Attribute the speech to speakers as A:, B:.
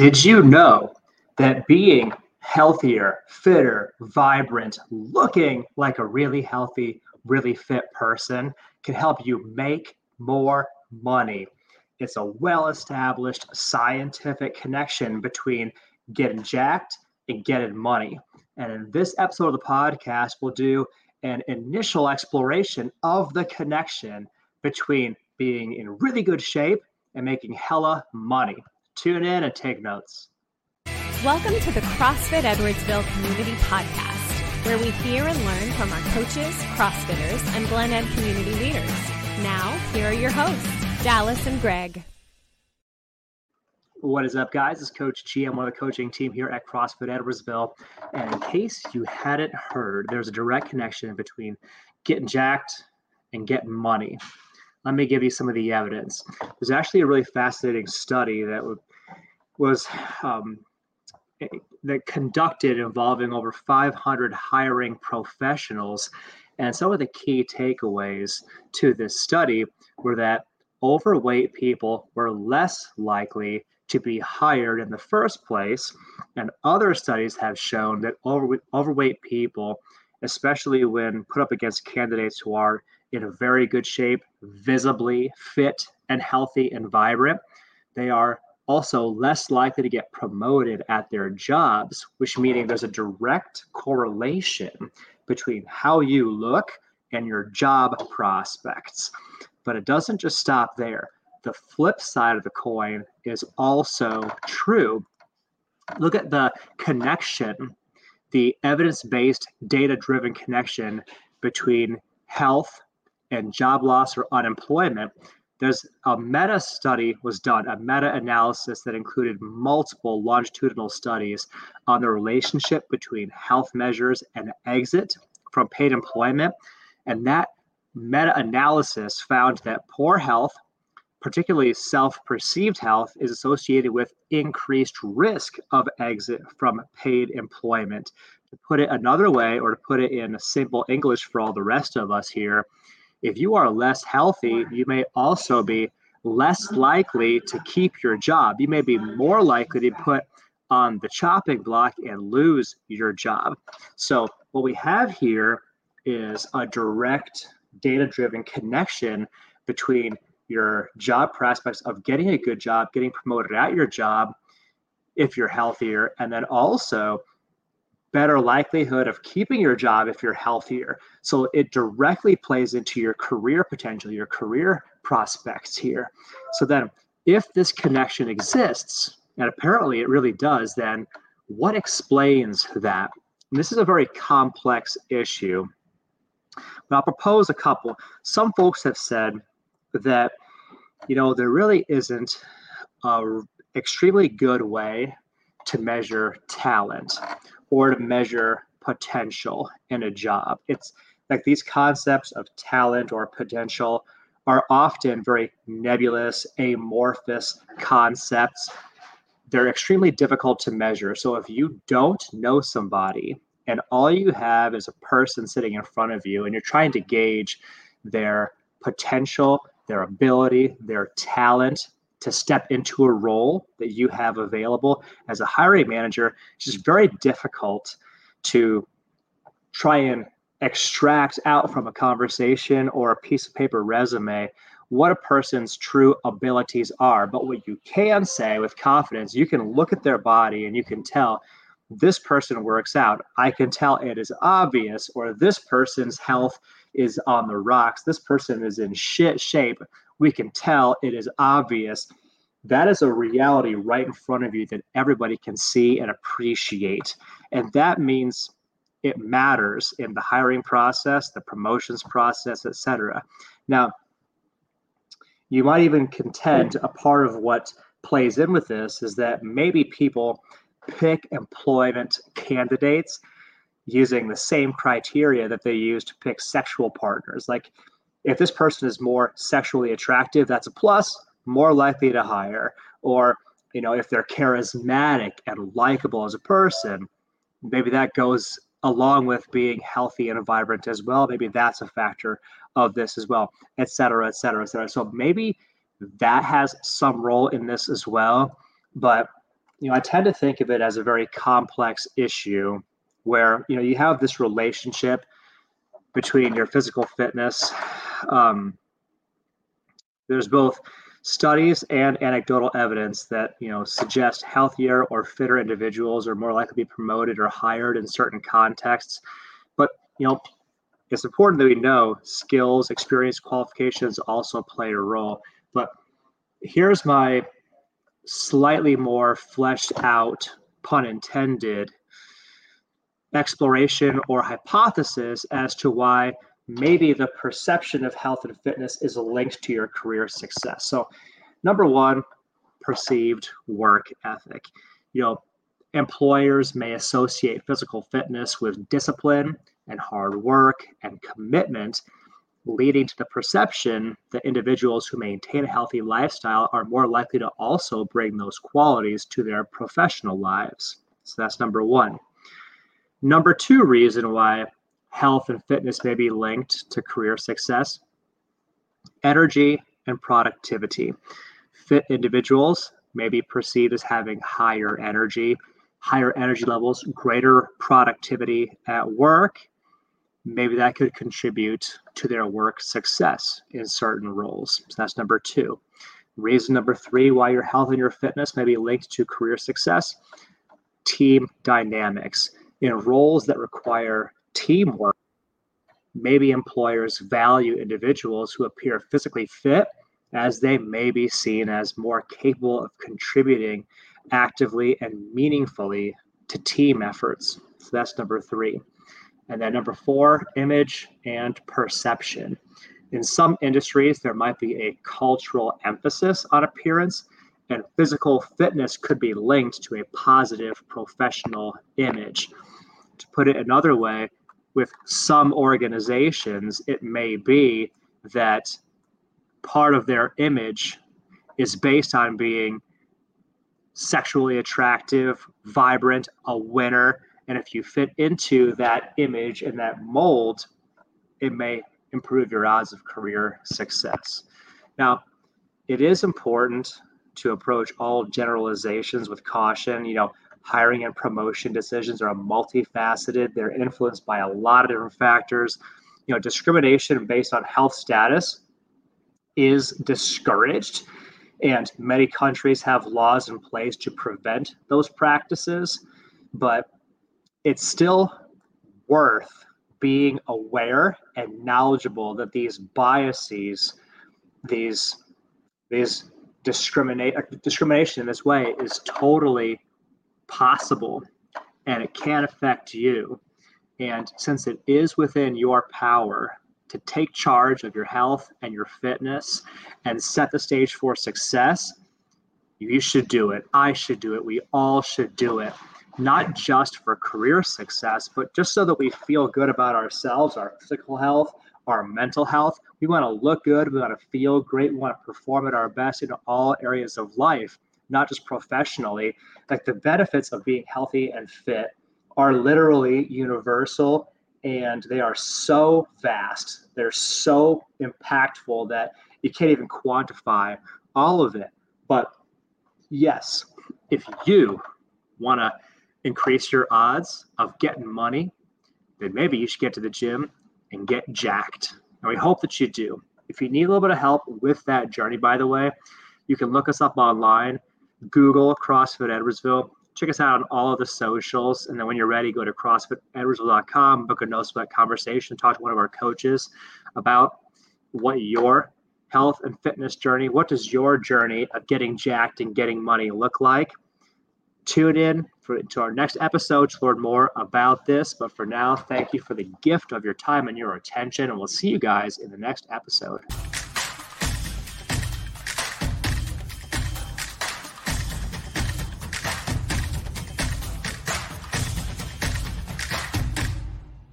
A: Did you know that being healthier, fitter, vibrant, looking like a really healthy, really fit person can help you make more money? It's a well established scientific connection between getting jacked and getting money. And in this episode of the podcast, we'll do an initial exploration of the connection between being in really good shape and making hella money. Tune in and take notes.
B: Welcome to the CrossFit Edwardsville Community Podcast, where we hear and learn from our coaches, CrossFitters, and Glen Ed community leaders. Now, here are your hosts, Dallas and Greg.
A: What is up, guys? It's Coach G. I'm one of the coaching team here at CrossFit Edwardsville. And in case you hadn't heard, there's a direct connection between getting jacked and getting money. Let me give you some of the evidence. There's actually a really fascinating study that was um, that conducted involving over 500 hiring professionals. And some of the key takeaways to this study were that overweight people were less likely to be hired in the first place. And other studies have shown that over, overweight people, especially when put up against candidates who are in a very good shape, visibly fit and healthy and vibrant, they are also less likely to get promoted at their jobs, which meaning there's a direct correlation between how you look and your job prospects. But it doesn't just stop there. The flip side of the coin is also true. Look at the connection, the evidence based, data driven connection between health and job loss or unemployment, there's a meta study was done, a meta analysis that included multiple longitudinal studies on the relationship between health measures and exit from paid employment. And that meta analysis found that poor health, particularly self perceived health, is associated with increased risk of exit from paid employment. To put it another way, or to put it in simple English for all the rest of us here, if you are less healthy, you may also be less likely to keep your job. You may be more likely to put on the chopping block and lose your job. So, what we have here is a direct data driven connection between your job prospects of getting a good job, getting promoted at your job if you're healthier, and then also better likelihood of keeping your job if you're healthier. So it directly plays into your career potential, your career prospects here. So then, if this connection exists, and apparently it really does, then what explains that? And this is a very complex issue. But I'll propose a couple. Some folks have said that, you know, there really isn't a extremely good way to measure talent or to measure potential in a job. It's like these concepts of talent or potential are often very nebulous, amorphous concepts. They're extremely difficult to measure. So if you don't know somebody and all you have is a person sitting in front of you and you're trying to gauge their potential, their ability, their talent, to step into a role that you have available as a hiring manager, it's just very difficult to try and extract out from a conversation or a piece of paper resume what a person's true abilities are. But what you can say with confidence, you can look at their body and you can tell this person works out. I can tell it is obvious, or this person's health is on the rocks. This person is in shit shape we can tell it is obvious. That is a reality right in front of you that everybody can see and appreciate. And that means it matters in the hiring process the promotions process etc now you might even contend a part of what plays in with this is that maybe people pick employment candidates using the same criteria that they use to pick sexual partners. Like if this person is more sexually attractive, that's a plus, more likely to hire. Or, you know, if they're charismatic and likable as a person, maybe that goes along with being healthy and vibrant as well. Maybe that's a factor of this as well, et cetera, et cetera, et cetera. So maybe that has some role in this as well. But you know, I tend to think of it as a very complex issue where, you know, you have this relationship between your physical fitness. Um, there's both studies and anecdotal evidence that you know suggest healthier or fitter individuals are more likely to be promoted or hired in certain contexts but you know it's important that we know skills experience qualifications also play a role but here's my slightly more fleshed out pun intended exploration or hypothesis as to why maybe the perception of health and fitness is linked to your career success. So, number one, perceived work ethic. You know, employers may associate physical fitness with discipline and hard work and commitment, leading to the perception that individuals who maintain a healthy lifestyle are more likely to also bring those qualities to their professional lives. So, that's number one. Number two reason why health and fitness may be linked to career success. Energy and productivity. Fit individuals may be perceived as having higher energy, higher energy levels, greater productivity at work. Maybe that could contribute to their work success in certain roles. So that's number two. Reason number three why your health and your fitness may be linked to career success team dynamics. In roles that require teamwork, maybe employers value individuals who appear physically fit as they may be seen as more capable of contributing actively and meaningfully to team efforts. So that's number three. And then number four, image and perception. In some industries, there might be a cultural emphasis on appearance, and physical fitness could be linked to a positive professional image. To put it another way, with some organizations, it may be that part of their image is based on being sexually attractive, vibrant, a winner. And if you fit into that image and that mold, it may improve your odds of career success. Now, it is important to approach all generalizations with caution. You know, hiring and promotion decisions are multifaceted. They're influenced by a lot of different factors. You know, discrimination based on health status is discouraged, and many countries have laws in place to prevent those practices. But it's still worth being aware and knowledgeable that these biases, these these discriminate discrimination in this way is totally possible and it can affect you. And since it is within your power to take charge of your health and your fitness and set the stage for success, you should do it. I should do it. We all should do it. Not just for career success, but just so that we feel good about ourselves, our physical health, our mental health. We want to look good. We want to feel great. We want to perform at our best in all areas of life not just professionally. Like the benefits of being healthy and fit are literally universal and they are so vast. They're so impactful that you can't even quantify all of it. But yes, if you want to increase your odds of getting money, then maybe you should get to the gym and get jacked. And we hope that you do. If you need a little bit of help with that journey, by the way, you can look us up online Google CrossFit Edwardsville. Check us out on all of the socials. And then when you're ready, go to CrossFitEdwardsville.com, book a no sweat conversation, talk to one of our coaches about what your health and fitness journey, what does your journey of getting jacked and getting money look like? Tune in for, to our next episode to learn more about this. But for now, thank you for the gift of your time and your attention. And we'll see you guys in the next episode.